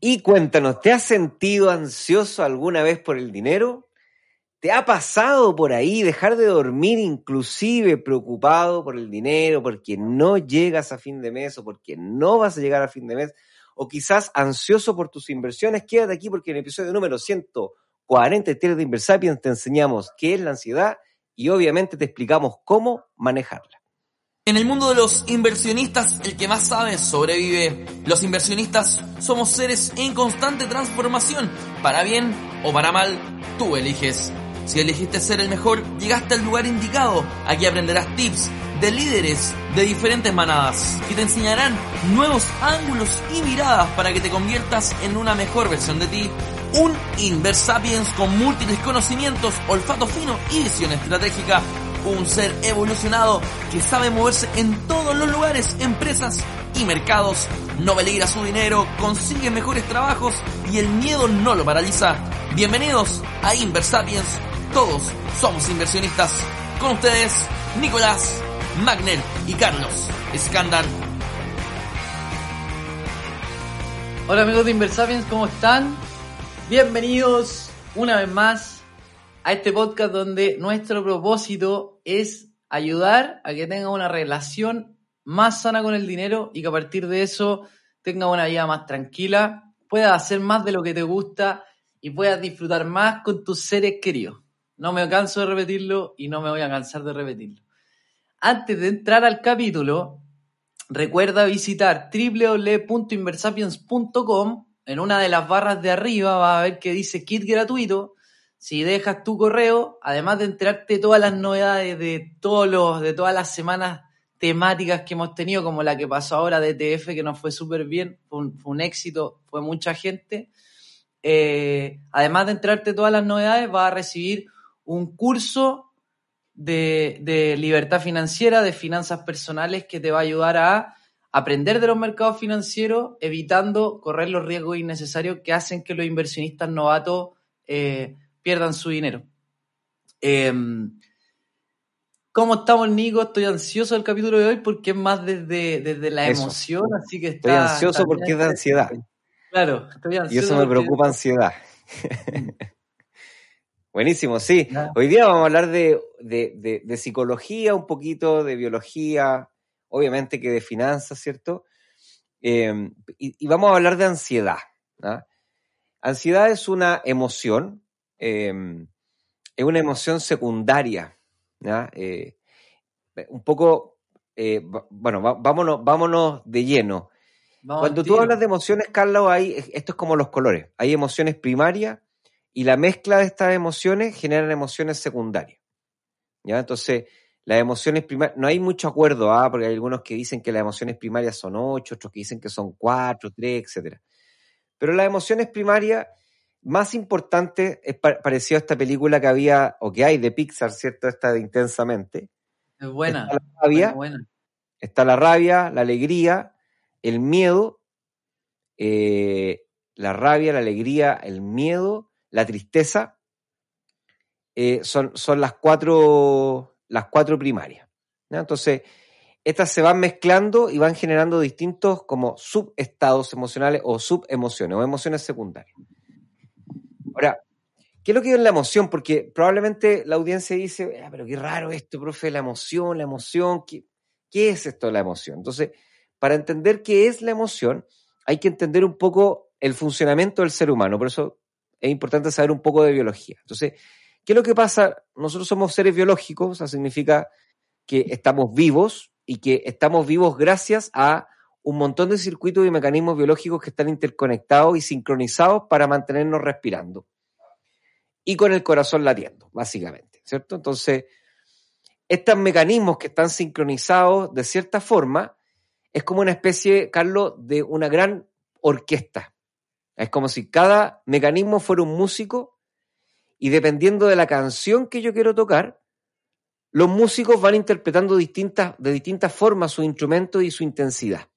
Y cuéntanos, ¿te has sentido ansioso alguna vez por el dinero? ¿Te ha pasado por ahí dejar de dormir inclusive preocupado por el dinero, porque no llegas a fin de mes o porque no vas a llegar a fin de mes? O quizás ansioso por tus inversiones. Quédate aquí porque en el episodio número 143 de Inversapiens te enseñamos qué es la ansiedad y obviamente te explicamos cómo manejarla. En el mundo de los inversionistas, el que más sabe sobrevive. Los inversionistas somos seres en constante transformación. Para bien o para mal, tú eliges. Si elegiste ser el mejor, llegaste al lugar indicado. Aquí aprenderás tips de líderes de diferentes manadas que te enseñarán nuevos ángulos y miradas para que te conviertas en una mejor versión de ti. Un Inversapiens con múltiples conocimientos, olfato fino y visión estratégica un ser evolucionado que sabe moverse en todos los lugares, empresas y mercados, no peligra su dinero, consigue mejores trabajos y el miedo no lo paraliza. Bienvenidos a Inversapiens, todos somos inversionistas. Con ustedes, Nicolás, Magner y Carlos Escándar. Hola amigos de Inversapiens, ¿cómo están? Bienvenidos una vez más a este podcast donde nuestro propósito es ayudar a que tenga una relación más sana con el dinero y que a partir de eso tenga una vida más tranquila, puedas hacer más de lo que te gusta y puedas disfrutar más con tus seres queridos. No me canso de repetirlo y no me voy a cansar de repetirlo. Antes de entrar al capítulo, recuerda visitar www.inversapiens.com. En una de las barras de arriba va a ver que dice kit gratuito si dejas tu correo, además de enterarte todas las novedades de todos los, de todas las semanas temáticas que hemos tenido, como la que pasó ahora de TF, que nos fue súper bien, fue un, éxito, fue mucha gente. Eh, además de enterarte todas las novedades, vas a recibir un curso de, de, libertad financiera, de finanzas personales, que te va a ayudar a aprender de los mercados financieros, evitando correr los riesgos innecesarios que hacen que los inversionistas novatos eh, pierdan su dinero. Em, ¿Cómo estamos, Nico? Estoy ansioso del capítulo de hoy porque es más desde, desde la emoción, así que Estoy ansioso porque es de ansiedad. Claro, estoy ansioso. Y eso me preocupa ansiedad. Buenísimo, sí. Hoy día vamos a hablar de, de, psicología, un poquito de biología, obviamente que de finanzas, ¿cierto? Em, y, vamos a hablar de ansiedad. Ansiedad es una emoción Em, es una emoción secundaria. Eh, un poco, eh, bueno, vámonos, vámonos de lleno. Cuando tú hablas de emociones, Carlos, hay, esto es como los colores. Hay emociones primarias y la mezcla de estas emociones generan emociones secundarias. ¿ya? Entonces, las emociones primarias, no hay mucho acuerdo, ¿ah? porque hay algunos que dicen que las emociones primarias son ocho, otros que dicen que son cuatro, tres, etc. Pero las emociones primarias más importante es parecido a esta película que había, o que hay de Pixar, ¿cierto? Esta de Intensamente. Es buena. Está la rabia, Está la, rabia la alegría, el miedo, eh, la rabia, la alegría, el miedo, la tristeza. Eh, son, son las cuatro, las cuatro primarias. Entonces, estas se van mezclando y van generando distintos como subestados emocionales o subemociones o emociones secundarias. Ahora, ¿qué es lo que es la emoción? Porque probablemente la audiencia dice, ah, pero qué raro esto, profe, la emoción, la emoción, ¿qué, ¿qué es esto la emoción? Entonces, para entender qué es la emoción, hay que entender un poco el funcionamiento del ser humano, por eso es importante saber un poco de biología. Entonces, ¿qué es lo que pasa? Nosotros somos seres biológicos, o sea, significa que estamos vivos y que estamos vivos gracias a un montón de circuitos y mecanismos biológicos que están interconectados y sincronizados para mantenernos respirando. Y con el corazón latiendo, básicamente, ¿cierto? Entonces, estos mecanismos que están sincronizados de cierta forma es como una especie, Carlos, de una gran orquesta. Es como si cada mecanismo fuera un músico y dependiendo de la canción que yo quiero tocar, los músicos van interpretando distintas, de distintas formas su instrumento y su intensidad.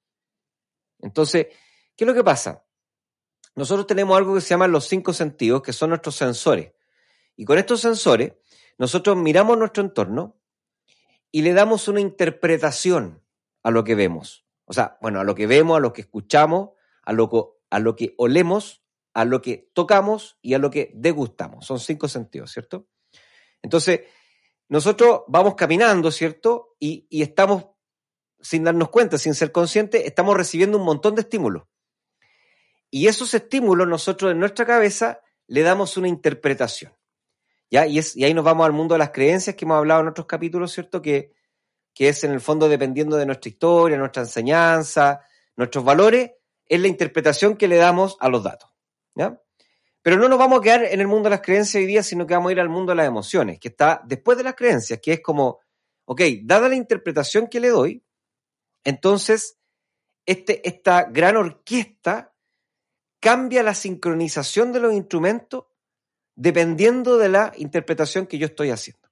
Entonces, ¿qué es lo que pasa? Nosotros tenemos algo que se llama los cinco sentidos, que son nuestros sensores. Y con estos sensores, nosotros miramos nuestro entorno y le damos una interpretación a lo que vemos. O sea, bueno, a lo que vemos, a lo que escuchamos, a lo que, a lo que olemos, a lo que tocamos y a lo que degustamos. Son cinco sentidos, ¿cierto? Entonces, nosotros vamos caminando, ¿cierto? Y estamos, sin darnos cuenta, sin ser conscientes, estamos recibiendo un montón de estímulos. Y esos estímulos nosotros en nuestra cabeza le damos una interpretación. ¿ya? Y, es, y ahí nos vamos al mundo de las creencias que hemos hablado en otros capítulos, ¿cierto? Que, que es en el fondo dependiendo de nuestra historia, nuestra enseñanza, nuestros valores, es la interpretación que le damos a los datos. ¿ya? Pero no nos vamos a quedar en el mundo de las creencias hoy día, sino que vamos a ir al mundo de las emociones, que está después de las creencias, que es como, ok, dada la interpretación que le doy, entonces este, esta gran orquesta cambia la sincronización de los instrumentos dependiendo de la interpretación que yo estoy haciendo.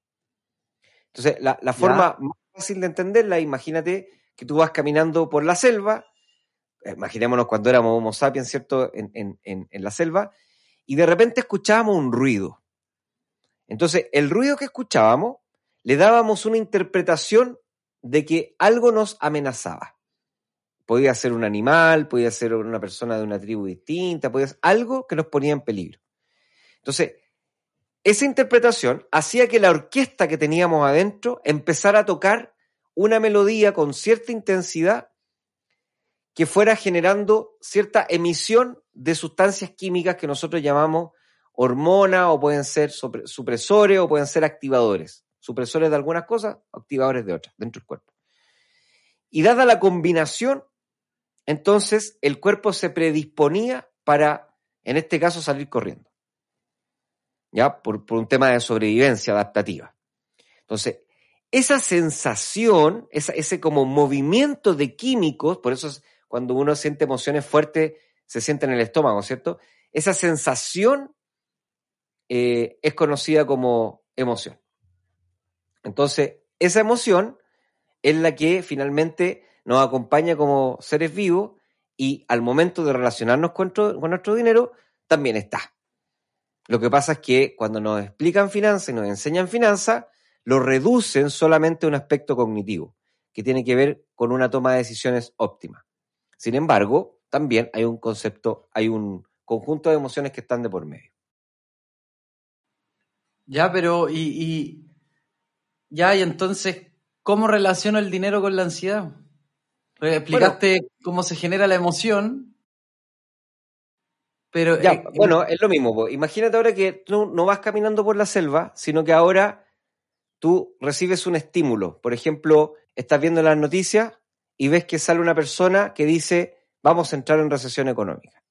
Entonces, la, la forma más fácil de entenderla, imagínate que tú vas caminando por la selva, imaginémonos cuando éramos Homo sapiens, ¿cierto?, en, en, en, en la selva, y de repente escuchábamos un ruido. Entonces, el ruido que escuchábamos le dábamos una interpretación de que algo nos amenazaba. Podía ser un animal, podía ser una persona de una tribu distinta, podía ser algo que nos ponía en peligro. Entonces, esa interpretación hacía que la orquesta que teníamos adentro empezara a tocar una melodía con cierta intensidad que fuera generando cierta emisión de sustancias químicas que nosotros llamamos hormonas o pueden ser supresores o pueden ser activadores. Supresores de algunas cosas, activadores de otras, dentro del cuerpo. Y dada la combinación, entonces el cuerpo se predisponía para, en este caso, salir corriendo. ¿Ya? Por, un tema de sobrevivencia adaptativa. Entonces, esa sensación, ese como movimiento de químicos, por eso es cuando uno siente emociones fuertes, se siente en el estómago, ¿cierto? Esa sensación eh, es conocida como emoción. Entonces, esa emoción es la que finalmente nos acompaña como seres vivos y al momento de relacionarnos con nuestro, dinero también está. Lo que pasa es que cuando nos explican finanzas y nos enseñan finanzas, lo reducen solamente a un aspecto cognitivo, que tiene que ver con una toma de decisiones óptima. Sin embargo, también hay un concepto, hay un conjunto de emociones que están de por medio. Ya, pero y ya, y entonces, ¿cómo relaciono el dinero con la ansiedad? Porque explicaste bueno, cómo se genera la emoción, pero... Ya, eh, bueno, es lo mismo. po. Imagínate ahora que tú no vas caminando por la selva, sino que ahora tú recibes un estímulo. Por ejemplo, estás viendo las noticias y ves que sale una persona que dice, vamos a entrar en recesión económica.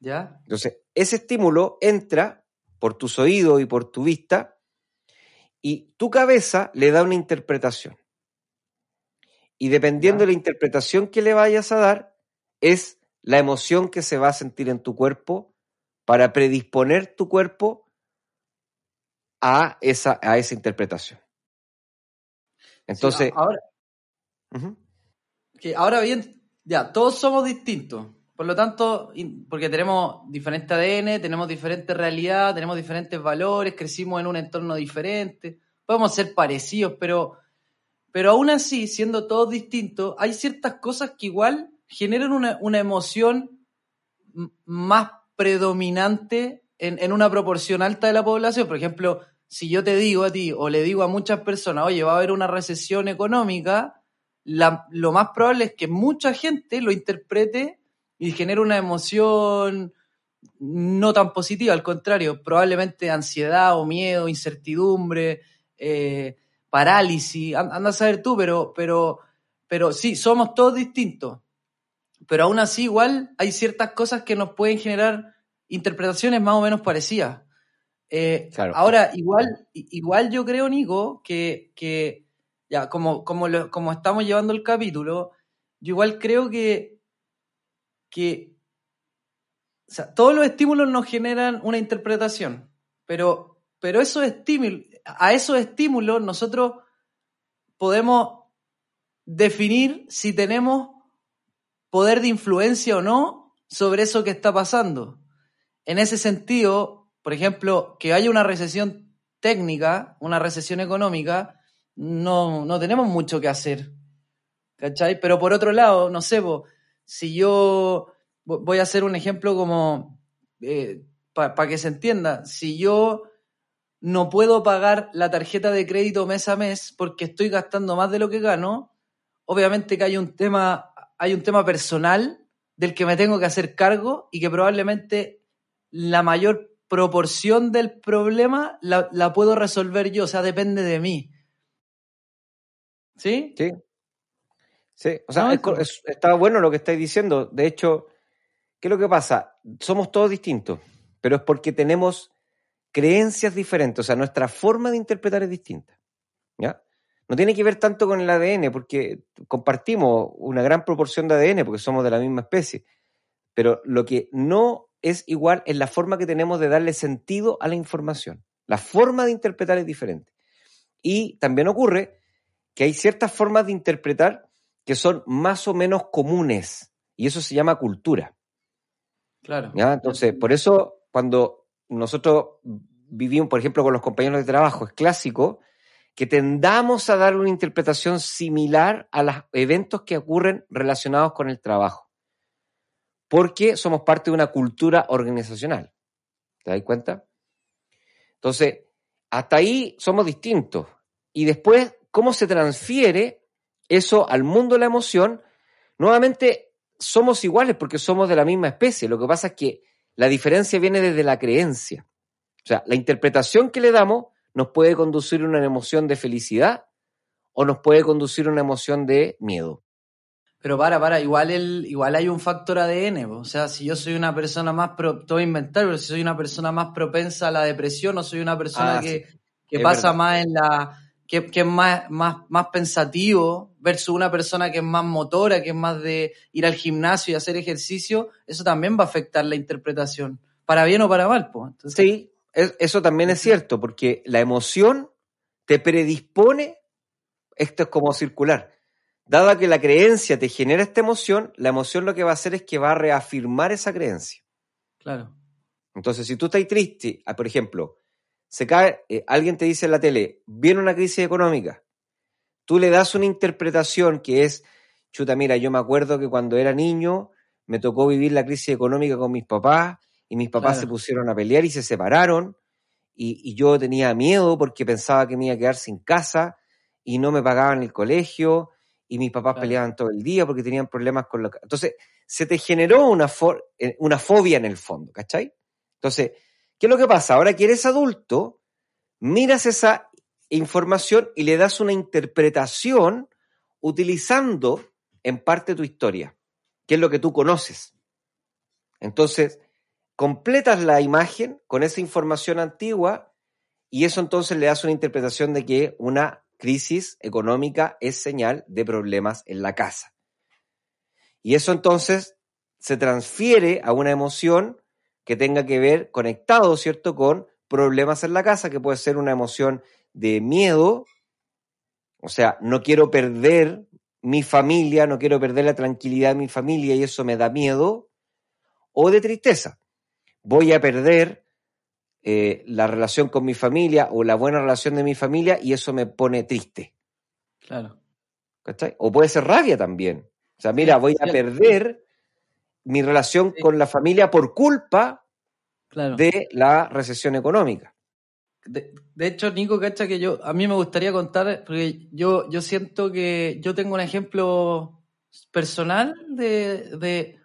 ¿Ya? Entonces, ese estímulo entra por tus oídos y por tu vista y tu cabeza le da una interpretación. Y dependiendo de la interpretación que le vayas a dar, es la emoción que se va a sentir en tu cuerpo para predisponer tu cuerpo a esa, a esa interpretación. Entonces, Sí, ahora, que ahora bien, ya, todos somos distintos. Por lo tanto, porque tenemos diferente ADN, tenemos diferente realidad, tenemos diferentes valores, crecimos en un entorno diferente, podemos ser parecidos, pero, pero aún así, siendo todos distintos, hay ciertas cosas que igual generan una, una emoción más predominante en, en una proporción alta de la población. Por ejemplo, si yo te digo a ti o le digo a muchas personas, oye, va a haber una recesión económica, lo más probable es que mucha gente lo interprete y genere una emoción no tan positiva, al contrario, probablemente ansiedad o miedo, incertidumbre, eh, parálisis, an- anda a saber tú, pero, pero, pero sí, somos todos distintos. Pero aún así, igual hay ciertas cosas que nos pueden generar interpretaciones más o menos parecidas. Eh, Claro. Ahora, igual, igual yo creo, Nico, que, que ya, como, como, lo- como estamos llevando el capítulo, yo igual creo que, que todos los estímulos nos generan una interpretación, pero, pero a esos estímulos nosotros podemos definir si tenemos poder de influencia o no sobre eso que está pasando. En ese sentido, por ejemplo, que haya una recesión técnica, una recesión económica, no, no tenemos mucho que hacer. ¿Cachai? Pero por otro lado, no sé, si yo voy a hacer un ejemplo como eh, para que se entienda, si yo no puedo pagar la tarjeta de crédito mes a mes porque estoy gastando más de lo que gano, obviamente que hay un tema, hay un tema personal del que me tengo que hacer cargo y que probablemente la mayor proporción del problema la, la puedo resolver yo, o sea, depende de mí. ¿Sí? Sí. Sí, o sea, está bueno lo que estáis diciendo. De hecho, ¿qué es lo que pasa? Somos todos distintos, pero es porque tenemos creencias diferentes, o sea, nuestra forma de interpretar es distinta. ¿Ya? No tiene que ver tanto con el ADN, porque compartimos una gran proporción de ADN, porque somos de la misma especie. Pero lo que no es igual es la forma que tenemos de darle sentido a la información. La forma de interpretar es diferente. Y también ocurre que hay ciertas formas de interpretar que son más o menos comunes y eso se llama cultura. Claro. Entonces, por eso cuando nosotros vivimos, por ejemplo, con los compañeros de trabajo, es clásico que tendamos a dar una interpretación similar a los eventos que ocurren relacionados con el trabajo, porque somos parte de una cultura organizacional. ¿Te das cuenta? Entonces, hasta ahí somos distintos. Y después, ¿cómo se transfiere eso al mundo de la emoción, nuevamente somos iguales porque somos de la misma especie. Lo que pasa es que la diferencia viene desde la creencia. O sea, la interpretación que le damos nos puede conducir a una emoción de felicidad o nos puede conducir a una emoción de miedo. Pero para, para, igual, el, igual hay un factor ADN. O sea, si yo soy una persona más, pro, todo inventar, pero si soy una persona más propensa a la depresión o soy una persona ah, que, que pasa más en la, que, es más, más, más pensativo versus una persona que es más motora, que es más de ir al gimnasio y hacer ejercicio, eso también va a afectar la interpretación, para bien o para mal. Pues. sí, eso también es cierto, porque la emoción te predispone, esto es como circular. Dada que la creencia te genera esta emoción, la emoción lo que va a hacer es que va a reafirmar esa creencia. Claro. Entonces, si tú estás triste, ah, por ejemplo, se cae, eh, alguien te dice en la tele, viene una crisis económica, tú le das una interpretación que es, chuta, mira, yo me acuerdo que cuando era niño me tocó vivir la crisis económica con mis papás y mis papás se pusieron a pelear y se separaron y, yo tenía miedo porque pensaba que me iba a quedar sin casa y no me pagaban el colegio y mis papás peleaban todo el día porque tenían problemas con lo Entonces, se te generó una, eh, una fobia en el fondo, ¿cachai? Entonces, ¿Qué es lo que pasa? Ahora que eres adulto, miras esa información y le das una interpretación utilizando en parte tu historia, que es lo que tú conoces. Entonces, completas la imagen con esa información antigua y eso entonces le das una interpretación de que una crisis económica es señal de problemas en la casa. Y eso entonces se transfiere a una emoción que tenga que ver conectado, ¿cierto?, con problemas en la casa, que puede ser una emoción de miedo, o sea, no quiero perder mi familia, no quiero perder la tranquilidad de mi familia y eso me da miedo, o de tristeza. Voy a perder eh, la relación con mi familia o la buena relación de mi familia y eso me pone triste. Claro. ¿Cachai? O puede ser rabia también. O sea, mira, voy a perder mi relación con la familia por culpa de la recesión económica. De, hecho, Nico, cacha que yo, a mí me gustaría contar, porque yo, yo siento que yo tengo un ejemplo personal de, de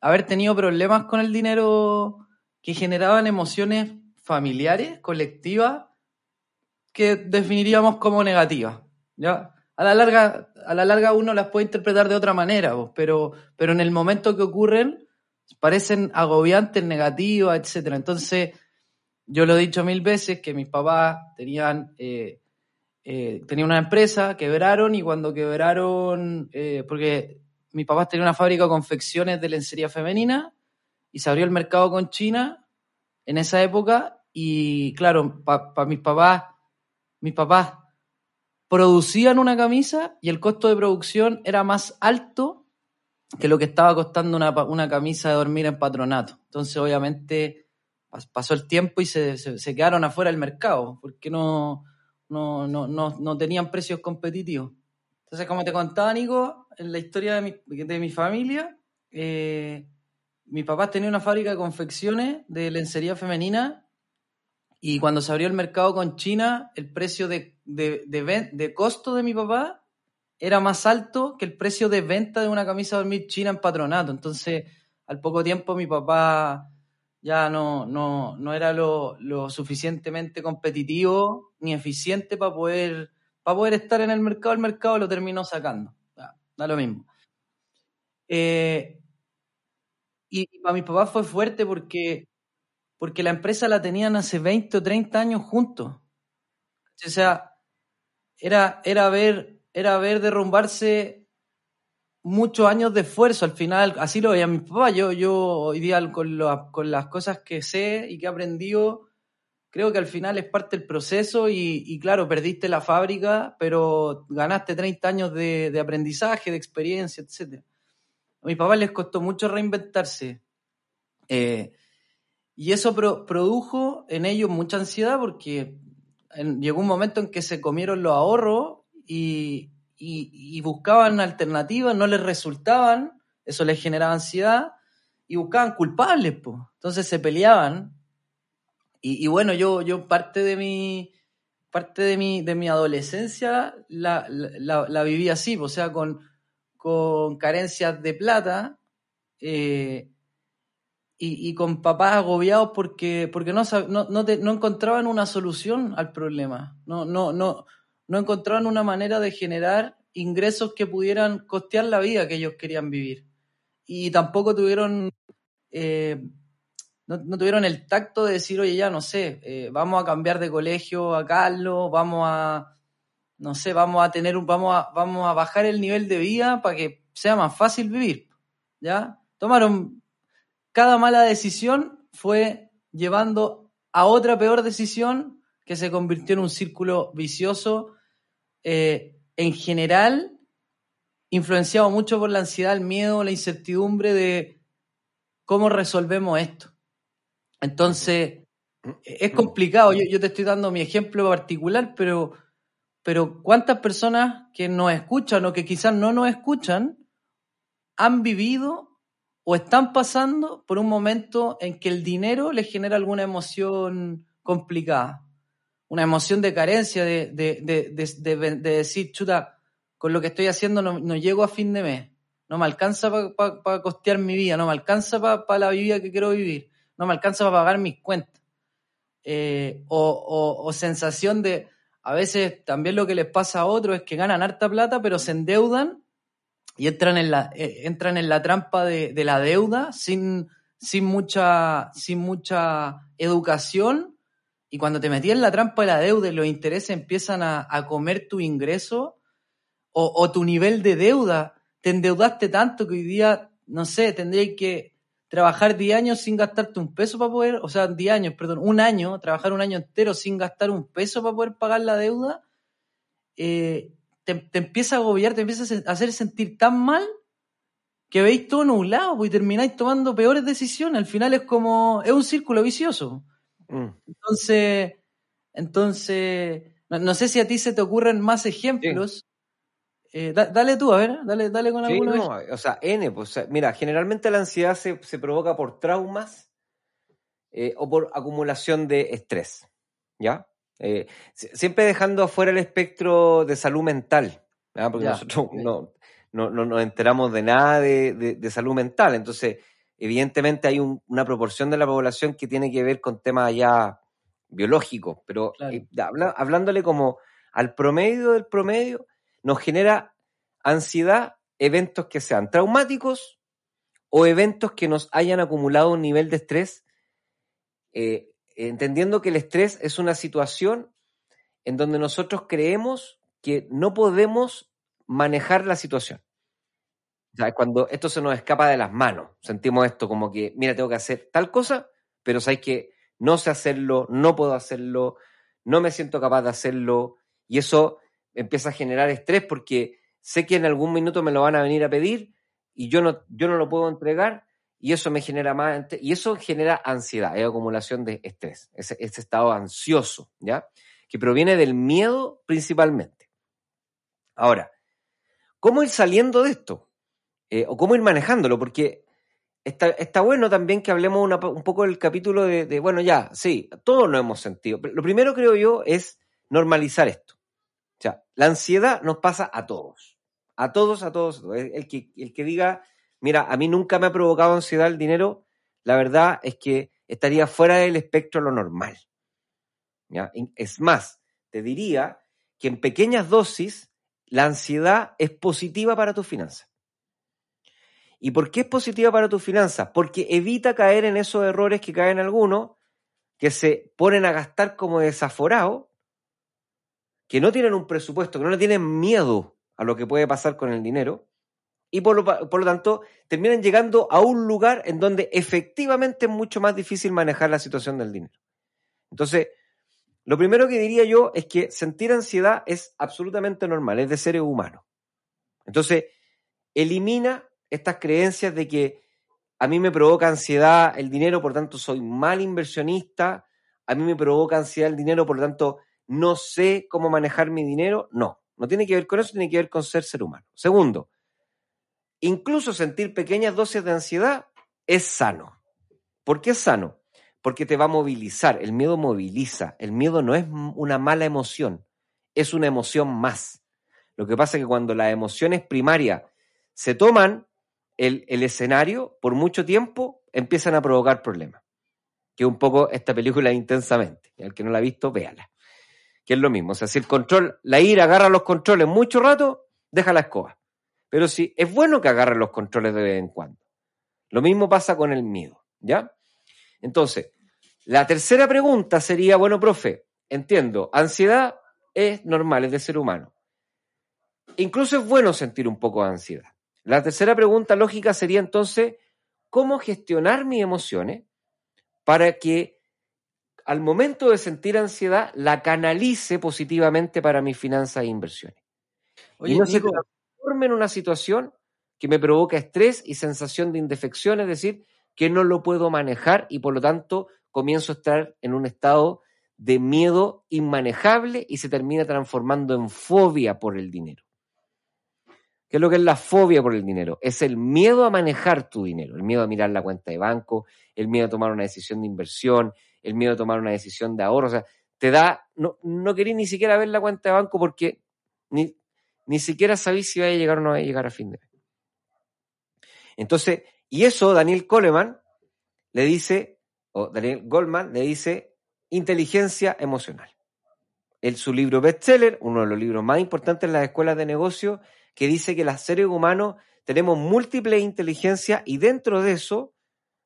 haber tenido problemas con el dinero que generaban emociones familiares, colectivas, que definiríamos como negativas. ¿ya? A la larga, a la larga uno las puede interpretar de otra manera, pero, pero en el momento que ocurren parecen agobiantes, negativas, etcétera. Entonces, yo lo he dicho mil veces que mis papás tenían, eh, eh, una empresa, quebraron y cuando quebraron, eh, porque mis papás tenían una fábrica de confecciones de lencería femenina y se abrió el mercado con China en esa época y claro, para mis papás, mis papás producían una camisa y el costo de producción era más alto que lo que estaba costando una, una camisa de dormir en patronato. Entonces, obviamente, pasó el tiempo y se, se, quedaron afuera del mercado, porque no, no, no, no, no tenían precios competitivos. Entonces, como te contaba, Nico, en la historia de mi, de mi familia, eh, mi papá tenía una fábrica de confecciones de lencería femenina y cuando se abrió el mercado con China, el precio de, de, costo de mi papá era más alto que el precio de venta de una camisa de dormir china en patronato. Entonces, al poco tiempo mi papá ya no, no, no era lo, lo, suficientemente competitivo ni eficiente para poder, para poder estar en el mercado. El mercado lo terminó sacando. Da, lo mismo. Eh, y, para mi papá fue fuerte porque, porque la empresa la tenían hace 20 o 30 años juntos. O sea, era, era, ver, era ver derrumbarse muchos años de esfuerzo al final, así lo veía mi papá, yo, yo hoy día con, con las cosas que sé y que he aprendido, creo que al final es parte del proceso y, claro, perdiste la fábrica, pero ganaste 30 años de, aprendizaje, de experiencia, etc. A mi papá les costó mucho reinventarse. Eh, y eso produjo en ellos mucha ansiedad porque llegó un momento en que se comieron los ahorros y, buscaban alternativas, no les resultaban, eso les generaba ansiedad y buscaban culpables, pues. Entonces se peleaban. Y, bueno, yo, yo parte de mi parte de mi, de mi adolescencia la, la, viví así, o sea, con, con carencias de plata eh, y, con papás agobiados porque, porque no, no, no, encontraban una solución al problema. No, no, no, no encontraron una manera de generar ingresos que pudieran costear la vida que ellos querían vivir. Y tampoco tuvieron, eh, no, tuvieron el tacto de decir, oye, ya no sé, eh, vamos a cambiar de colegio a Carlos, vamos a, no sé, vamos a tener un, vamos a, vamos a bajar el nivel de vida para que sea más fácil vivir. ¿Ya? Tomaron, cada mala decisión fue llevando a otra peor decisión que se convirtió en un círculo vicioso eh, en general influenciado mucho por la ansiedad, el miedo, la incertidumbre de cómo resolvemos esto. Entonces, es complicado. Yo, te estoy dando mi ejemplo particular, pero, pero ¿cuántas personas que nos escuchan o que quizás no nos escuchan han vivido o están pasando por un momento en que el dinero les genera alguna emoción complicada? una emoción de carencia, de, de, decir, chuta, con lo que estoy haciendo no, llego a fin de mes, no me alcanza para costear mi vida, no me alcanza para la vida que quiero vivir, no me alcanza para pagar mis cuentas. Eh, o, sensación de, a veces también lo que les pasa a otros es que ganan harta plata, pero se endeudan y entran en la, eh, entran en la trampa de, la deuda sin, sin, mucha, sin mucha educación. Y cuando te metías en la trampa de la deuda y los intereses empiezan a, comer tu ingreso o, tu nivel de deuda, te endeudaste tanto que hoy día, no sé, tendrías que trabajar 10 años sin gastarte un peso para poder, o sea, 10 años, perdón, un año, trabajar un año entero sin gastar un peso para poder pagar la deuda, eh, te, empieza a agobiar, te empieza a hacer sentir tan mal que veis todo nublado pues, y termináis tomando peores decisiones. Al final es como, es un círculo vicioso. Mm. Entonces, entonces no, sé si a ti se te ocurren más ejemplos. Eh, dale tú, a ver, dale, dale con alguno. o sea, N, pues, mira, generalmente la ansiedad se, provoca por traumas eh, o por acumulación de estrés, ¿ya? Eh, siempre dejando afuera el espectro de salud mental, porque nosotros no, no, nos enteramos de nada de salud mental, entonces evidentemente hay una proporción de la población que tiene que ver con temas ya biológicos, pero eh, hablándole como al promedio del promedio, nos genera ansiedad eventos que sean traumáticos o eventos que nos hayan acumulado un nivel de estrés, eh, entendiendo que el estrés es una situación en donde nosotros creemos que no podemos manejar la situación. O sea, cuando esto se nos escapa de las manos. Sentimos esto como que, mira, tengo que hacer tal cosa, pero sabes que no sé hacerlo, no puedo hacerlo, no me siento capaz de hacerlo. Y eso empieza a generar estrés porque sé que en algún minuto me lo van a venir a pedir y yo no, yo no lo puedo entregar y eso me genera más, y eso genera ansiedad, es acumulación de estrés, ese, estado ansioso, ¿ya? Que proviene del miedo principalmente. Ahora, ¿cómo ir saliendo de esto? Eh, o cómo ir manejándolo, porque está, está bueno también que hablemos un poco del capítulo de, bueno, ya, sí, todos lo hemos sentido. Lo primero, creo yo, es normalizar esto. O sea, la ansiedad nos pasa a todos. A todos, a todos. El que, el que diga, mira, a mí nunca me ha provocado ansiedad el dinero, la verdad es que estaría fuera del espectro lo normal. Es más, te diría que en pequeñas dosis la ansiedad es positiva para tus finanzas. ¿Y por qué es positiva para tus finanzas? Porque evita caer en esos errores que caen algunos, que se ponen a gastar como desaforados, que no tienen un presupuesto, que no le tienen miedo a lo que puede pasar con el dinero, y por lo, tanto terminan llegando a un lugar en donde efectivamente es mucho más difícil manejar la situación del dinero. Entonces, lo primero que diría yo es que sentir ansiedad es absolutamente normal, es de seres humanos. Entonces, elimina estas creencias de que a mí me provoca ansiedad el dinero, por tanto soy mal inversionista, a mí me provoca ansiedad el dinero, por lo tanto no sé cómo manejar mi dinero. No, no tiene que ver con eso, tiene que ver con ser ser humano. Segundo, incluso sentir pequeñas dosis de ansiedad es sano. ¿Por qué es sano? Porque te va a movilizar. El miedo moviliza. El miedo no es una mala emoción, es una emoción más. Lo que pasa es que cuando las emociones primarias se toman el, escenario, por mucho tiempo, empiezan a provocar problemas. Que un poco esta película intensamente. Al que no la ha visto, véala. Que es lo mismo. O sea, si el control, la ira agarra los controles mucho rato, deja la escoba. Pero sí, es bueno que agarre los controles de vez en cuando. Lo mismo pasa con el miedo, ¿ya? Entonces, la tercera pregunta sería, bueno, profe, entiendo, ansiedad es normal, es de ser humano. Incluso es bueno sentir un poco de ansiedad. La tercera pregunta lógica sería entonces, ¿cómo gestionar mis emociones para que al momento de sentir ansiedad la canalice positivamente para mis finanzas e inversiones? y no se en una situación que me provoca estrés y sensación de indefección, es decir, que no lo puedo manejar y por lo tanto comienzo a estar en un estado de miedo inmanejable y se termina transformando en fobia por el dinero. ¿Qué es lo que es la fobia por el dinero? Es el miedo a manejar tu dinero, el miedo a mirar la cuenta de banco, el miedo a tomar una decisión de inversión, el miedo a tomar una decisión de ahorro. O sea, te da, no, no querés ni siquiera ver la cuenta de banco porque ni, ni siquiera sabéis si va a llegar o no va a llegar a fin de mes. Entonces, y eso Daniel Coleman le dice, o Daniel Goldman le dice, inteligencia emocional. El, su libro bestseller, uno de los libros más importantes en las escuelas de negocio, que dice que los seres humanos tenemos múltiples inteligencias y dentro de eso,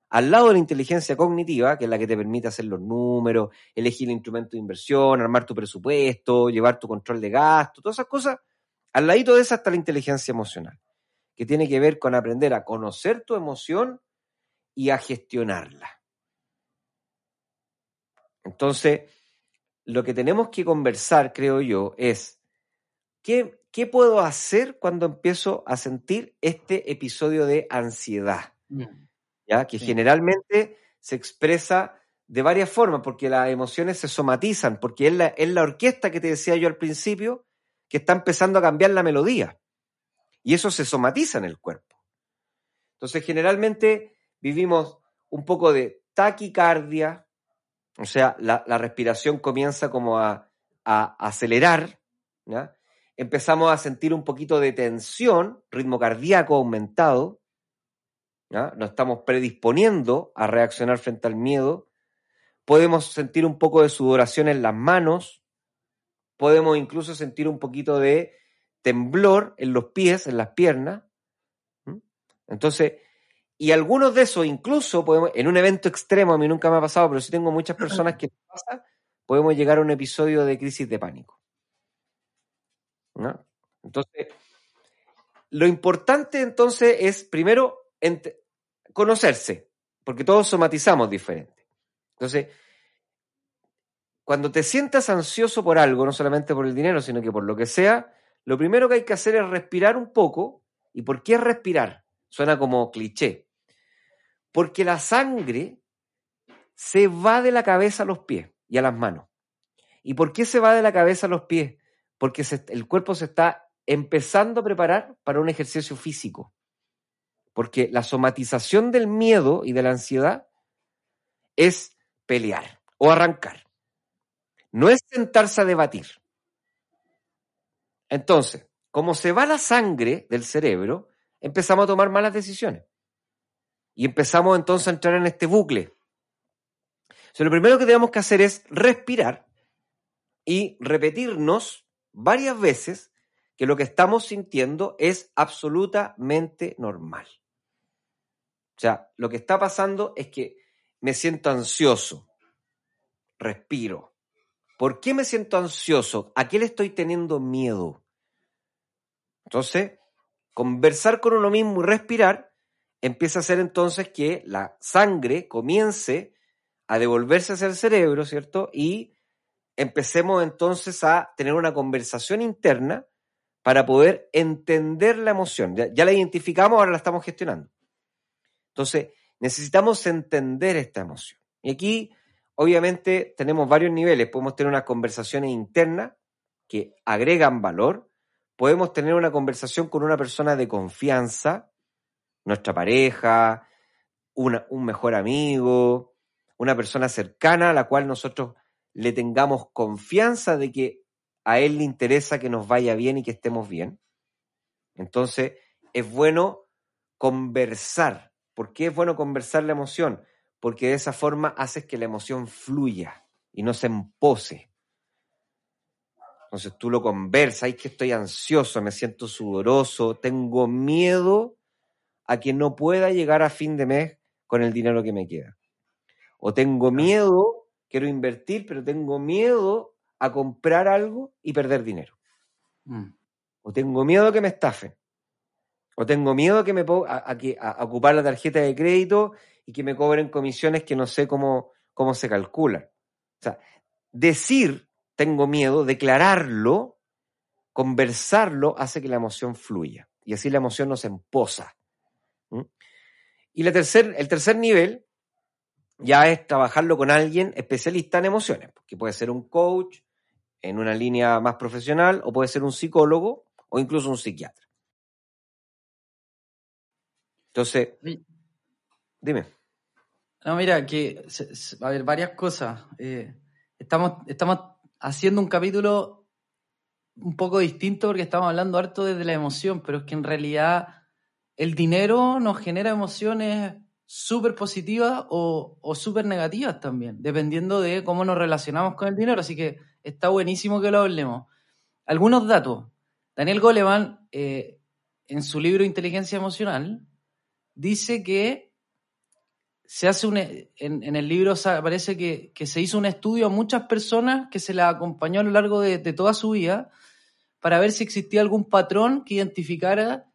al lado de la inteligencia cognitiva, que es la que te permite hacer los números, elegir el instrumento de inversión, armar tu presupuesto, llevar tu control de gasto, todas esas cosas, al ladito de esa está la inteligencia emocional, que tiene que ver con aprender a conocer tu emoción y a gestionarla. Entonces, lo que tenemos que conversar, creo yo, es qué, ¿qué puedo hacer cuando empiezo a sentir este episodio de ansiedad? ¿Ya? Que generalmente se expresa de varias formas, porque las emociones se somatizan, porque es la, es la orquesta que te decía yo al principio, que está empezando a cambiar la melodía. Y eso se somatiza en el cuerpo. Entonces, generalmente vivimos un poco de taquicardia, o sea, la, respiración comienza como a, acelerar, empezamos a sentir un poquito de tensión, ritmo cardíaco aumentado, nos estamos predisponiendo a reaccionar frente al miedo, podemos sentir un poco de sudoración en las manos, podemos incluso sentir un poquito de temblor en los pies, en las piernas. Entonces, y algunos de esos incluso podemos, en un evento extremo, a mí nunca me ha pasado, pero sí tengo muchas personas que pasa, podemos llegar a un episodio de crisis de pánico. Entonces, lo importante entonces es, primero, conocerse, porque todos somatizamos diferente. Entonces, cuando te sientas ansioso por algo, no solamente por el dinero, sino que por lo que sea, lo primero que hay que hacer es respirar un poco. ¿Y por qué respirar? Suena como cliché. Porque la sangre se va de la cabeza a los pies y a las manos. ¿Y por qué se va de la cabeza a los pies? Porque el cuerpo se está empezando a preparar para un ejercicio físico. Porque la somatización del miedo y de la ansiedad es pelear o arrancar. No es sentarse a debatir. Entonces, como se va la sangre del cerebro, empezamos a tomar malas decisiones. Y empezamos entonces a entrar en este bucle. Lo primero que tenemos que hacer es respirar y repetirnos varias veces que lo que estamos sintiendo es absolutamente normal. O sea, lo que está pasando es que me siento ansioso. Respiro. ¿Por qué me siento ansioso? ¿A qué le estoy teniendo miedo? Entonces, conversar con uno mismo y respirar empieza a hacer entonces que la sangre comience a devolverse hacia el cerebro, ¿cierto? Y empecemos entonces a tener una conversación interna para poder entender la emoción. Ya, ya la identificamos, ahora la estamos gestionando. Entonces, necesitamos entender esta emoción. Y aquí, obviamente, tenemos varios niveles. Podemos tener unas conversaciones internas que agregan valor. Podemos tener una conversación con una persona de confianza, nuestra pareja, un mejor amigo, una persona cercana a la cual nosotros le tengamos confianza de que a él le interesa que nos vaya bien y que estemos bien. Entonces, es bueno conversar. ¿Por qué es bueno conversar la emoción? Porque de esa forma haces que la emoción fluya y no se empose. Entonces tú lo conversas, ay que estoy ansioso, me siento sudoroso, tengo miedo a que no pueda llegar a fin de mes con el dinero que me queda. O tengo miedo, quiero invertir, pero tengo miedo a comprar algo y perder dinero. Mm. O tengo miedo a que me estafen. O tengo miedo a que me a, a que, a- a ocupar la tarjeta de crédito y que me cobren comisiones que no sé cómo, cómo se calculan. O sea, decir tengo miedo, declararlo, conversarlo, hace que la emoción fluya. Y así la emoción no se emposa. ¿Mm? Y la tercer, el tercer nivel ya es trabajarlo con alguien especialista en emociones, que puede ser un coach en una línea más profesional, o puede ser un psicólogo, o incluso un psiquiatra. Entonces, dime. No, mira, que a haber varias cosas. Eh, estamos, estamos haciendo un capítulo un poco distinto porque estamos hablando harto desde la emoción, pero es que en realidad el dinero nos genera emociones súper positivas o, o súper negativas también, dependiendo de cómo nos relacionamos con el dinero. Así que está buenísimo que lo hablemos. Algunos datos. Daniel Goleman, eh, en su libro Inteligencia Emocional, dice que se hace un, en, en el libro aparece que, que se hizo un estudio a muchas personas que se las acompañó a lo largo de, de toda su vida para ver si existía algún patrón que identificara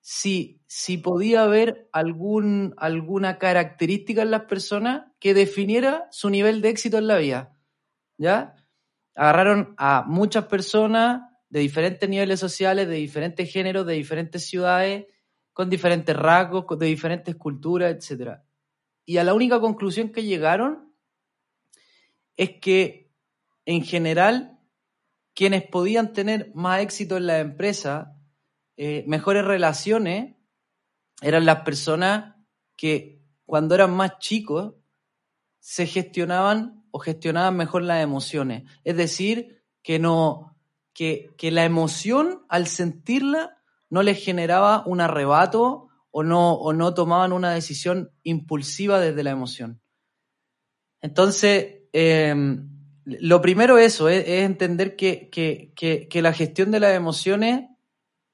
si, si podía haber algún, alguna característica en las personas que definiera su nivel de éxito en la vida. ¿Ya? Agarraron a muchas personas de diferentes niveles sociales, de diferentes géneros, de diferentes ciudades, con diferentes rasgos, de diferentes culturas, etcétera y a la única conclusión que llegaron es que en general quienes podían tener más éxito en la empresa, eh, mejores relaciones, eran las personas que cuando eran más chicos se gestionaban o gestionaban mejor las emociones. Es decir, que no que, que la emoción al sentirla no les generaba un arrebato o no, o no tomaban una decisión impulsiva desde la emoción. Entonces, eh, lo primero eso, es, entender que, que, que, la gestión de las emociones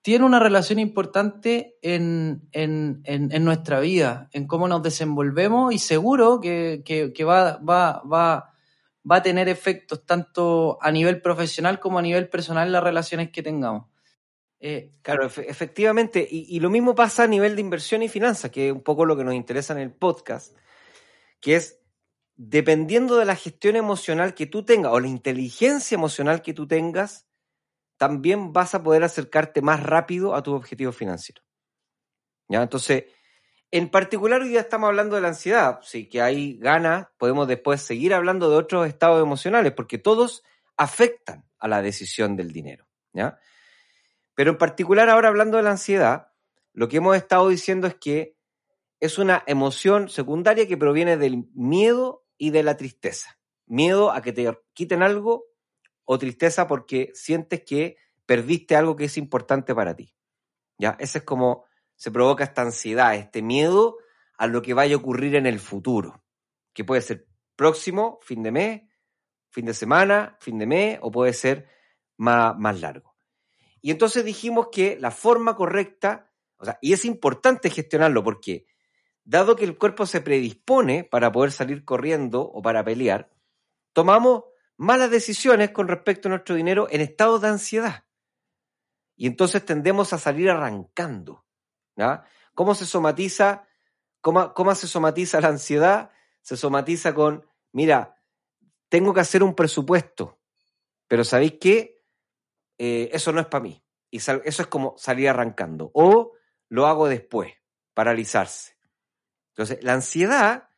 tiene una relación importante en, en, en, en nuestra vida, en cómo nos desenvolvemos y seguro que va, va, va, va a tener efectos tanto a nivel profesional como a nivel personal en las relaciones que tengamos. Eh, Claro, efe- efectivamente. Y, lo mismo pasa a nivel de inversión y finanzas, que es un poco lo que nos interesa en el podcast, que es dependiendo de la gestión emocional que tú tengas o la inteligencia emocional que tú tengas, también vas a poder acercarte más rápido a tu objetivo financiero. ¿Ya? Entonces, en particular hoy día estamos hablando de la ansiedad. Si que hay ganas, podemos después seguir hablando de otros estados emocionales, porque todos afectan a la decisión del dinero. ¿Ya? Pero en particular ahora hablando de la ansiedad, lo que hemos estado diciendo es que es una emoción secundaria que proviene del miedo y de la tristeza. Miedo a que te quiten algo o tristeza porque sientes que perdiste algo que es importante para ti. ¿Ya? Ese es como se provoca esta ansiedad, este miedo a lo que vaya a ocurrir en el futuro, que puede ser próximo, fin de mes, fin de semana, fin de mes, o puede ser más, más largo. Y entonces dijimos que la forma correcta, o sea, y es importante gestionarlo porque dado que el cuerpo se predispone para poder salir corriendo o para pelear, tomamos malas decisiones con respecto a nuestro dinero en estado de ansiedad. Y entonces tendemos a salir arrancando. ¿ya? ¿Cómo se somatiza? ¿Cómo, ¿Cómo se somatiza la ansiedad? Se somatiza con, mira, tengo que hacer un presupuesto, pero ¿sabéis qué? Eh, eso no es para mí. Y eso es como salir arrancando. O lo hago después, paralizarse. Entonces, la ansiedad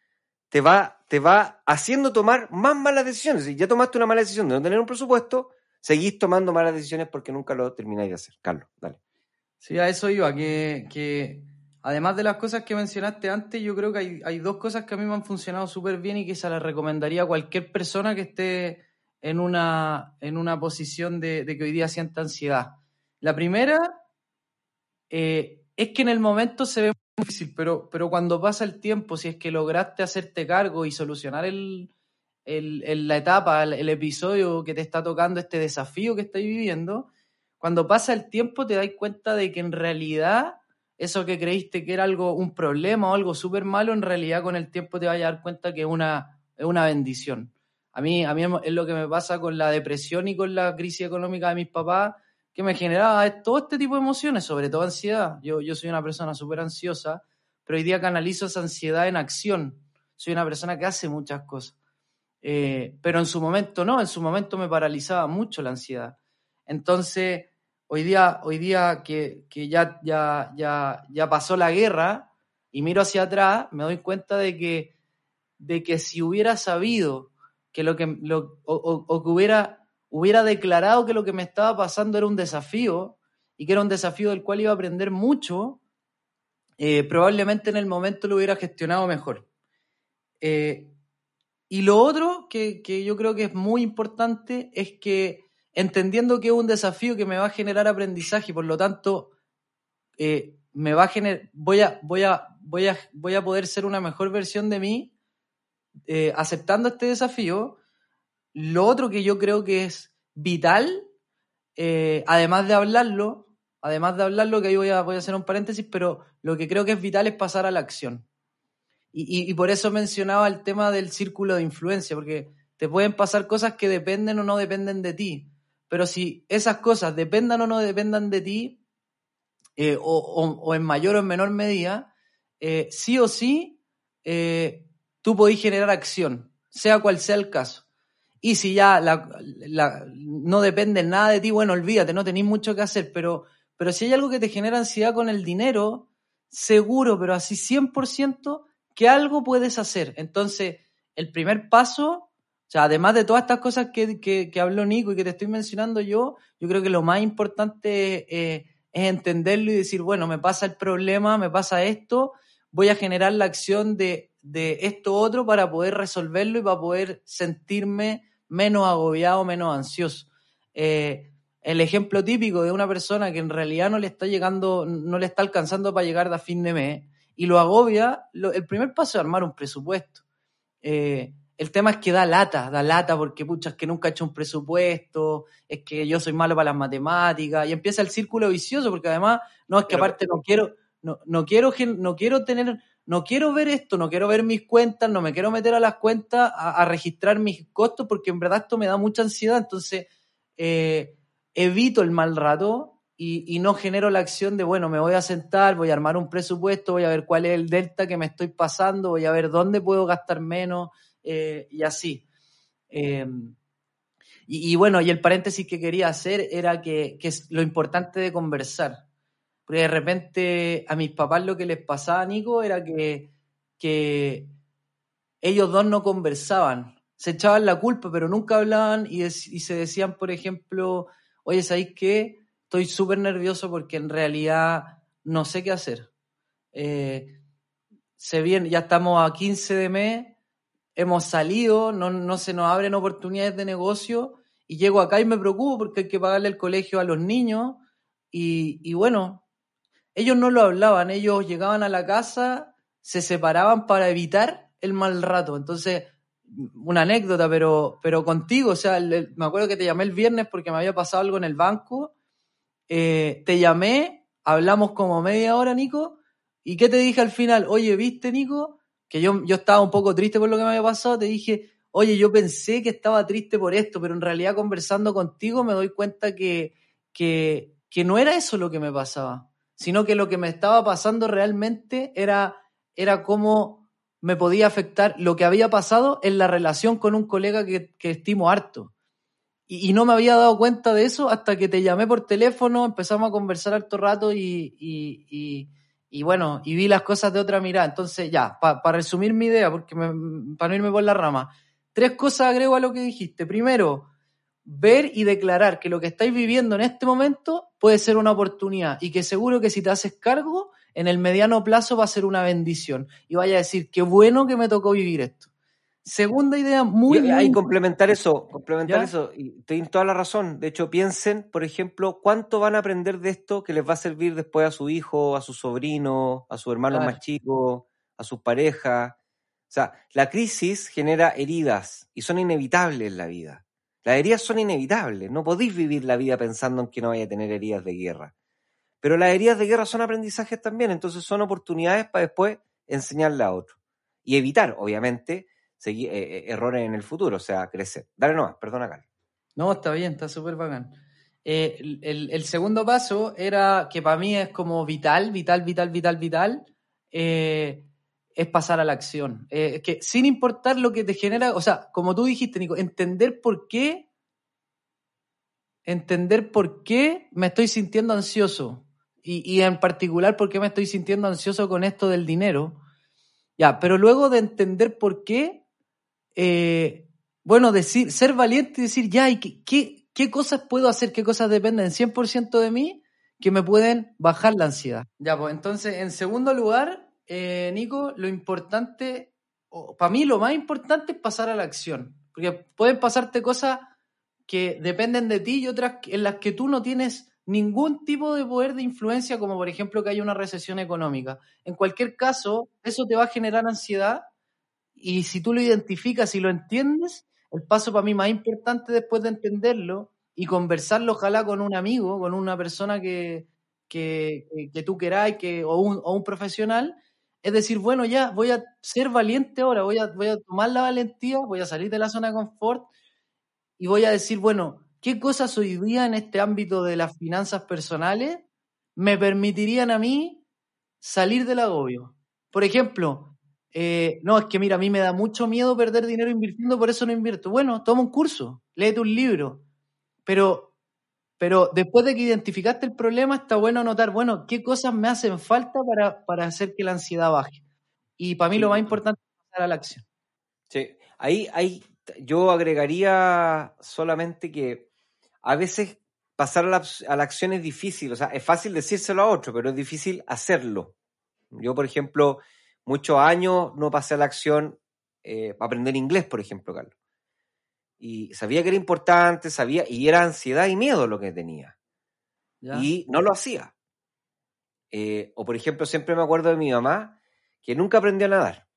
te va, te va haciendo tomar más malas decisiones. Si ya tomaste una mala decisión de no tener un presupuesto, seguís tomando malas decisiones porque nunca lo termináis de hacer. Carlos, dale. Sí, a eso iba, que, que además de las cosas que mencionaste antes, yo creo que hay, hay dos cosas que a mí me han funcionado súper bien y que se las recomendaría a cualquier persona que esté en una, en una posición de, de que hoy día sienta ansiedad. La primera eh, es que en el momento se ve muy difícil, pero, pero cuando pasa el tiempo, si es que lograste hacerte cargo y solucionar el, el- la etapa, el, episodio que te está tocando, este desafío que estáis viviendo, cuando pasa el tiempo te das cuenta de que en realidad eso que creíste que era algo, un problema o algo súper malo, en realidad con el tiempo te vas a dar cuenta que es una, es una bendición. A mí, a mí es lo que me pasa con la depresión y con la crisis económica de mis papás, que me generaba todo este tipo de emociones, sobre todo ansiedad. Yo, yo soy una persona súper ansiosa, pero hoy día canalizo esa ansiedad en acción. Soy una persona que hace muchas cosas. Eh, pero en su momento no, en su momento me paralizaba mucho la ansiedad. Entonces, hoy día, hoy día que, que ya, ya, ya, ya pasó la guerra y miro hacia atrás, me doy cuenta de que, de que si hubiera sabido que lo que, lo, o, que hubiera, hubiera declarado que lo que me estaba pasando era un desafío y que era un desafío del cual iba a aprender mucho, eh, probablemente en el momento lo hubiera gestionado mejor. Eh, y lo otro que, que yo creo que es muy importante es que entendiendo que es un desafío que me va a generar aprendizaje y por lo tanto eh, me va a generar, voy a, voy, a, voy, a, voy a poder ser una mejor versión de mí eh, aceptando este desafío. Lo otro que yo creo que es vital, eh, además de hablarlo, además de hablarlo, que ahí voy a, voy a hacer un paréntesis, pero lo que creo que es vital es pasar a la acción. Y, y- por eso mencionaba el tema del círculo de influencia, porque te pueden pasar cosas que dependen o no dependen de ti. Pero si esas cosas dependan o no dependan de ti, eh, o, o- en mayor o en menor medida, sí o sí, tú podés generar acción, sea cual sea el caso. Y si ya no depende nada de ti, bueno, olvídate, no tenéis mucho que hacer, pero, pero si hay algo que te genera ansiedad con el dinero, seguro, pero así 100%, que algo puedes hacer. Entonces, el primer paso, o sea, además de todas estas cosas que, que- que habló Nico y que te estoy mencionando yo, yo creo que lo más importante eh, es entenderlo y decir, bueno, me pasa el problema, me pasa esto, voy a generar la acción de, de esto otro para poder resolverlo y para poder sentirme menos agobiado, menos ansioso. Eh, el ejemplo típico de una persona que en realidad no le está llegando, no le está alcanzando para llegar a fin de mes y lo agobia, lo- el primer paso es armar un presupuesto. Eh, el tema es que da lata, da lata porque pucha, es que nunca he hecho un presupuesto, es que yo soy malo para las matemáticas y empieza el círculo vicioso porque además, no, es que Pero- aparte no quiero, no, no quiero, no quiero tener, no quiero ver esto, no quiero ver mis cuentas, no me quiero meter a las cuentas a, registrar mis costos porque en verdad esto me da mucha ansiedad, entonces eh, evito el mal rato y, no genero la acción de, bueno, me voy a sentar, voy a armar un presupuesto, voy a ver cuál es el delta que me estoy pasando, voy a ver dónde puedo gastar menos eh, y así. Y, y bueno, y el paréntesis que quería hacer era que, que es lo importante de conversar. Porque de repente a mis papás lo que les pasaba, Nico, era que, que ellos dos no conversaban. Se echaban la culpa, pero nunca hablaban y, y se decían, por ejemplo, oye, ¿sabéis qué? Estoy súper nervioso porque en realidad no sé qué hacer. Eh, se viene, ya estamos a 15 de mes, hemos salido, no, no se nos abren oportunidades de negocio y llego acá y me preocupo porque hay que pagarle el colegio a los niños y, y bueno, ellos no lo hablaban, ellos llegaban a la casa, se separaban para evitar el mal rato. Entonces, una anécdota, pero, pero contigo, o sea, me acuerdo que te llamé el viernes porque me había pasado algo en el banco, eh, te llamé, hablamos como media hora, Nico, ¿y qué te dije al final? Oye, ¿viste, Nico? Que yo, yo estaba un poco triste por lo que me había pasado, te dije, oye, yo pensé que estaba triste por esto, pero en realidad conversando contigo me doy cuenta que, que, que no era eso lo que me pasaba, sino que lo que me estaba pasando realmente era, era cómo me podía afectar lo que había pasado en la relación con un colega que, que estimo harto. Y, no me había dado cuenta de eso hasta que te llamé por teléfono, empezamos a conversar harto rato y, y, y, bueno, y vi las cosas de otra mirada. Entonces, ya, para resumir mi idea, porque para no irme por la rama, tres cosas agrego a lo que dijiste. Primero, ver y declarar que lo que estáis viviendo en este momento puede ser una oportunidad y que seguro que si te haces cargo, en el mediano plazo va a ser una bendición y vaya a decir, qué bueno que me tocó vivir esto. Segunda idea, muy, muy ahí complementar eso, complementar ¿Ya? eso, y tienen toda la razón. De hecho, piensen, por ejemplo, cuánto van a aprender de esto que les va a servir después a su hijo, a su sobrino, a sus hermanos Claro. más chicos, a sus parejas. O sea, la crisis genera heridas y son inevitables en la vida. Las heridas son inevitables. No podéis vivir la vida pensando en que no vaya a tener heridas de guerra. Pero las heridas de guerra son aprendizajes también, entonces son oportunidades para después enseñarle a otro. Y evitar, obviamente, segui- eh, eh, errores en el futuro, o sea, crecer. Dale nomás, perdona, Carlos. No, está bien, está súper bacán. Eh, el, segundo paso era que para mí es como vital, vital, vital, vital, vital, es pasar a la acción. Eh, que sin importar lo que te genera, o sea, como tú dijiste, Nico, entender por qué, entender por qué me estoy sintiendo ansioso y, y en particular por qué me estoy sintiendo ansioso con esto del dinero. Ya, pero luego de entender por qué, eh, bueno, decir, ser valiente y decir, ya, ¿y qué, qué, qué cosas puedo hacer? ¿Qué cosas dependen 100% de mí que me pueden bajar la ansiedad? Ya, pues entonces, en segundo lugar, eh, Nico, lo importante, para mí lo más importante es pasar a la acción. Porque pueden pasarte cosas que dependen de ti y otras en las que tú no tienes ningún tipo de poder de influencia, como por ejemplo que haya una recesión económica. En cualquier caso, eso te va a generar ansiedad y si tú lo identificas y lo entiendes, el paso para mí más importante después de entenderlo y conversarlo ojalá con un amigo, con una persona que, que, tú queráis que, o, un, o un profesional, es decir, bueno, ya voy a ser valiente ahora, voy a, voy a tomar la valentía, voy a salir de la zona de confort y voy a decir, bueno, ¿qué cosas hoy día en este ámbito de las finanzas personales me permitirían a mí salir del agobio? Por ejemplo, eh, no, es que mira, a mí me da mucho miedo perder dinero invirtiendo, por eso no invierto. Bueno, toma un curso, léete un libro, pero, pero después de que identificaste el problema, está bueno anotar, bueno, ¿qué cosas me hacen falta para, para hacer que la ansiedad baje? Y para mí Sí. lo más importante es pasar a la acción. Sí, ahí, ahí yo agregaría solamente que a veces pasar a la, a la acción es difícil, o sea, es fácil decírselo a otro, pero es difícil hacerlo. Yo, por ejemplo, muchos años no pasé a la acción eh, para aprender inglés, por ejemplo, Carlos. Y sabía que era importante, sabía, y era ansiedad y miedo lo que tenía. ¿ya? Y no lo hacía. Eh, o, por ejemplo, siempre me acuerdo de mi mamá, que nunca aprendió a nadar.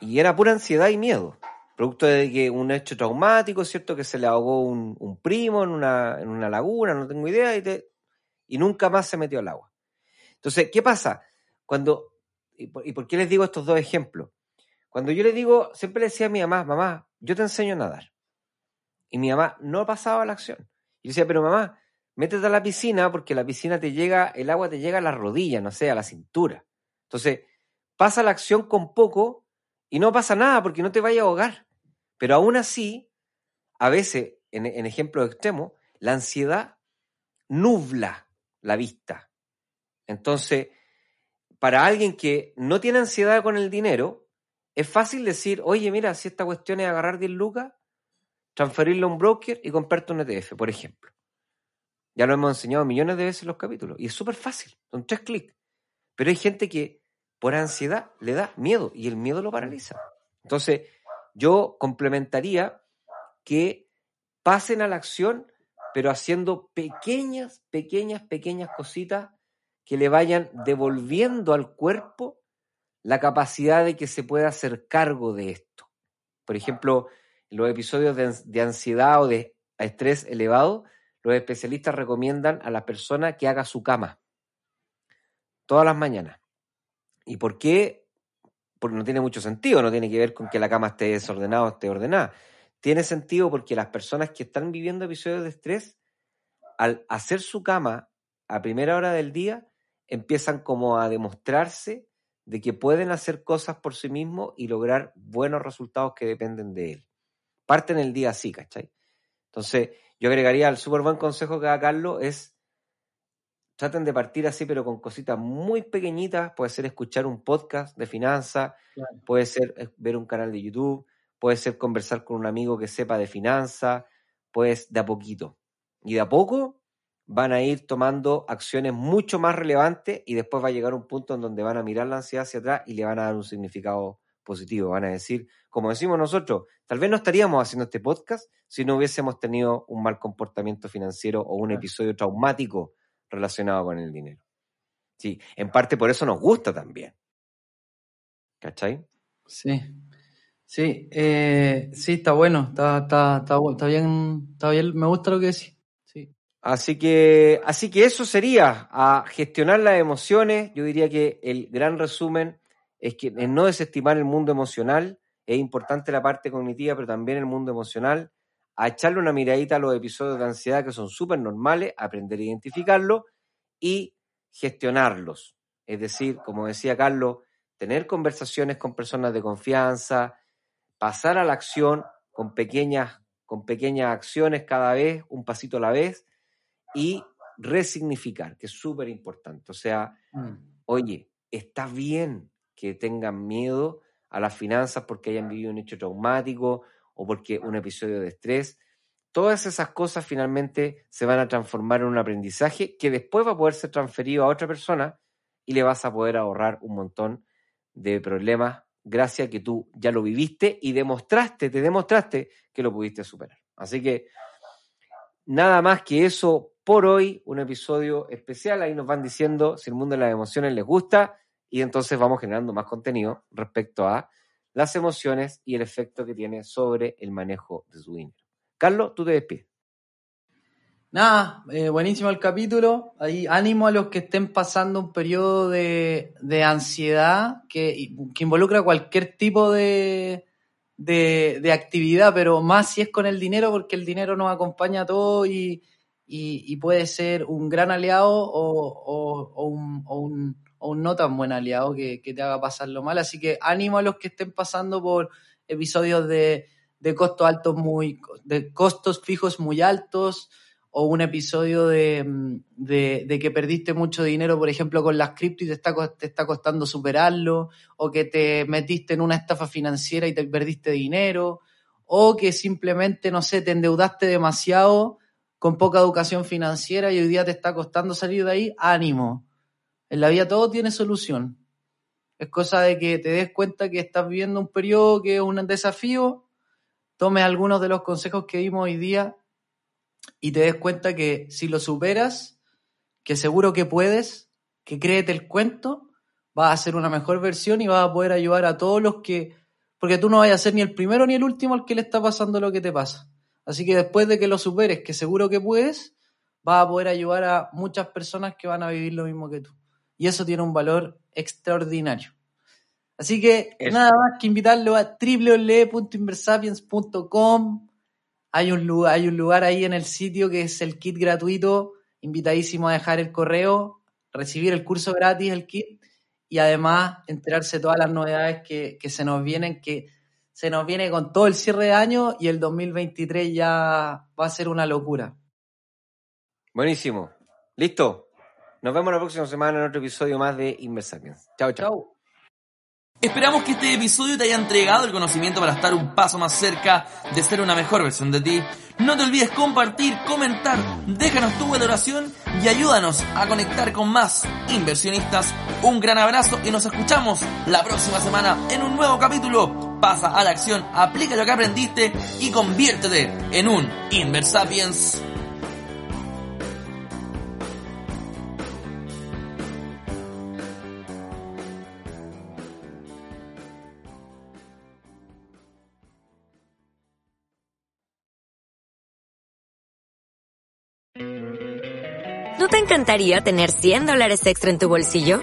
Y era pura ansiedad y miedo. Producto de que un hecho traumático, ¿cierto? Que se le ahogó un, un primo en una, en una laguna, no tengo idea, y, te- y nunca más se metió al agua. Entonces, ¿qué pasa? Cuando, y por, y por qué les digo estos dos ejemplos? Cuando yo le digo, siempre le decía a mi mamá, mamá, yo te enseño a nadar. Y mi mamá no pasaba la acción. Y yo decía, pero mamá, métete a la piscina porque la piscina te llega, el agua te llega a las rodillas, no sé, a la cintura. Entonces, pasa la acción con poco y no pasa nada porque no te vaya a ahogar. Pero aún así, a veces, en, en ejemplos extremos, la ansiedad nubla la vista. Entonces, para alguien que no tiene ansiedad con el dinero, es fácil decir, oye, mira, si esta cuestión es agarrar 10 lucas, transferirlo a un broker y comprarte un ETF, por ejemplo. Ya lo hemos enseñado millones de veces los capítulos. Y es súper fácil, son tres clics. Pero hay gente que por ansiedad le da miedo y el miedo lo paraliza. Entonces, yo complementaría que pasen a la acción, pero haciendo pequeñas, pequeñas, pequeñas cositas que le vayan devolviendo al cuerpo la capacidad de que se pueda hacer cargo de esto. Por ejemplo, en los episodios de, de ansiedad o de estrés elevado, los especialistas recomiendan a la persona que haga su cama todas las mañanas. ¿Y por qué? Porque no tiene mucho sentido, no tiene que ver con que la cama esté desordenada o esté ordenada. Tiene sentido porque las personas que están viviendo episodios de estrés, al hacer su cama a primera hora del día, empiezan como a demostrarse de que pueden hacer cosas por sí mismos y lograr buenos resultados que dependen de él. Parten el día así, ¿cachai? Entonces, yo agregaría el súper buen consejo que da Carlos es traten de partir así, pero con cositas muy pequeñitas. Puede ser escuchar un podcast de finanzas, puede ser eh, ver un canal de YouTube, puede ser conversar con un amigo que sepa de finanzas, pues de a poquito. Y de a poco van a ir tomando acciones mucho más relevantes y después va a llegar un punto en donde van a mirar la ansiedad hacia atrás y le van a dar un significado positivo. Van a decir, como decimos nosotros, tal vez no estaríamos haciendo este podcast si no hubiésemos tenido un mal comportamiento financiero o un episodio traumático relacionado con el dinero. Sí, en parte por eso nos gusta también. ¿Cachai? Sí. Sí, eh, sí, está bueno, está, está, está, está, bien, está bien, me gusta lo que decís. Sí. Así que, así que eso sería a gestionar las emociones. Yo diría que el gran resumen es que en no desestimar el mundo emocional, es importante la parte cognitiva, pero también el mundo emocional, a echarle una miradita a los episodios de ansiedad que son súper normales, aprender a identificarlos y gestionarlos. Es decir, como decía Carlos, tener conversaciones con personas de confianza, pasar a la acción con pequeñas, con pequeñas acciones cada vez, un pasito a la vez, y resignificar, que es súper importante. O sea, mm. oye, está bien que tengan miedo a las finanzas porque hayan vivido un hecho traumático o porque un episodio de estrés. Todas esas cosas finalmente se van a transformar en un aprendizaje que después va a poder ser transferido a otra persona y le vas a poder ahorrar un montón de problemas gracias a que tú ya lo viviste y demostraste, te demostraste que lo pudiste superar. Así que nada más que eso por hoy, un episodio especial. Ahí nos van diciendo si el mundo de las emociones les gusta y entonces vamos generando más contenido respecto a las emociones y el efecto que tiene sobre el manejo de su dinero. Carlos, tú te despides. Nada, eh, buenísimo el capítulo. Ahí ánimo a los que estén pasando un periodo de, ansiedad que, que, involucra cualquier tipo de, de, actividad, pero más si es con el dinero, porque el dinero nos acompaña a todos y, y, puede ser un gran aliado o, o un o un no tan buen aliado que, te haga pasarlo mal. Así que ánimo a los que estén pasando por episodios de, costos altos muy, de costos fijos muy altos, o un episodio de, que perdiste mucho dinero, por ejemplo, con las cripto y te está, te está costando superarlo, o que te metiste en una estafa financiera y te perdiste dinero, o que simplemente, no sé, te endeudaste demasiado con poca educación financiera y hoy día te está costando salir de ahí, ánimo. En la vida todo tiene solución. Es cosa de que te des cuenta que estás viviendo un periodo que es un desafío, tomes algunos de los consejos que vimos hoy día y te des cuenta que si lo superas, que seguro que puedes, que créete el cuento, vas a ser una mejor versión y vas a poder ayudar a todos los que, porque tú no vas a ser ni el primero ni el último al que le está pasando lo que te pasa. Así que después de que lo superes, que seguro que puedes, vas a poder ayudar a muchas personas que van a vivir lo mismo que tú y eso tiene un valor extraordinario. Así que nada más que invitarlo a www.inversapiens.com. Hay un, lugar, hay un lugar ahí en el sitio que es el kit gratuito invitadísimo a dejar el correo, recibir el curso gratis, el kit, y además enterarse de todas las novedades que, que se nos vienen, que se nos viene con todo el cierre de año y el 2023 ya va a ser una locura. Buenísimo. ¿Listo? Nos vemos la próxima semana en otro episodio más de Inversapiens. Chao, chao. Chau. Esperamos que este episodio te haya entregado el conocimiento para estar un paso más cerca de ser una mejor versión de ti. No te olvides compartir, comentar, déjanos tu valoración y ayúdanos a conectar con más inversionistas. Un gran abrazo y nos escuchamos la próxima semana en un nuevo capítulo. Pasa a la acción, aplica lo que aprendiste y conviértete en un Inversapiens. ¿No te encantaría tener 100 dólares extra en tu bolsillo?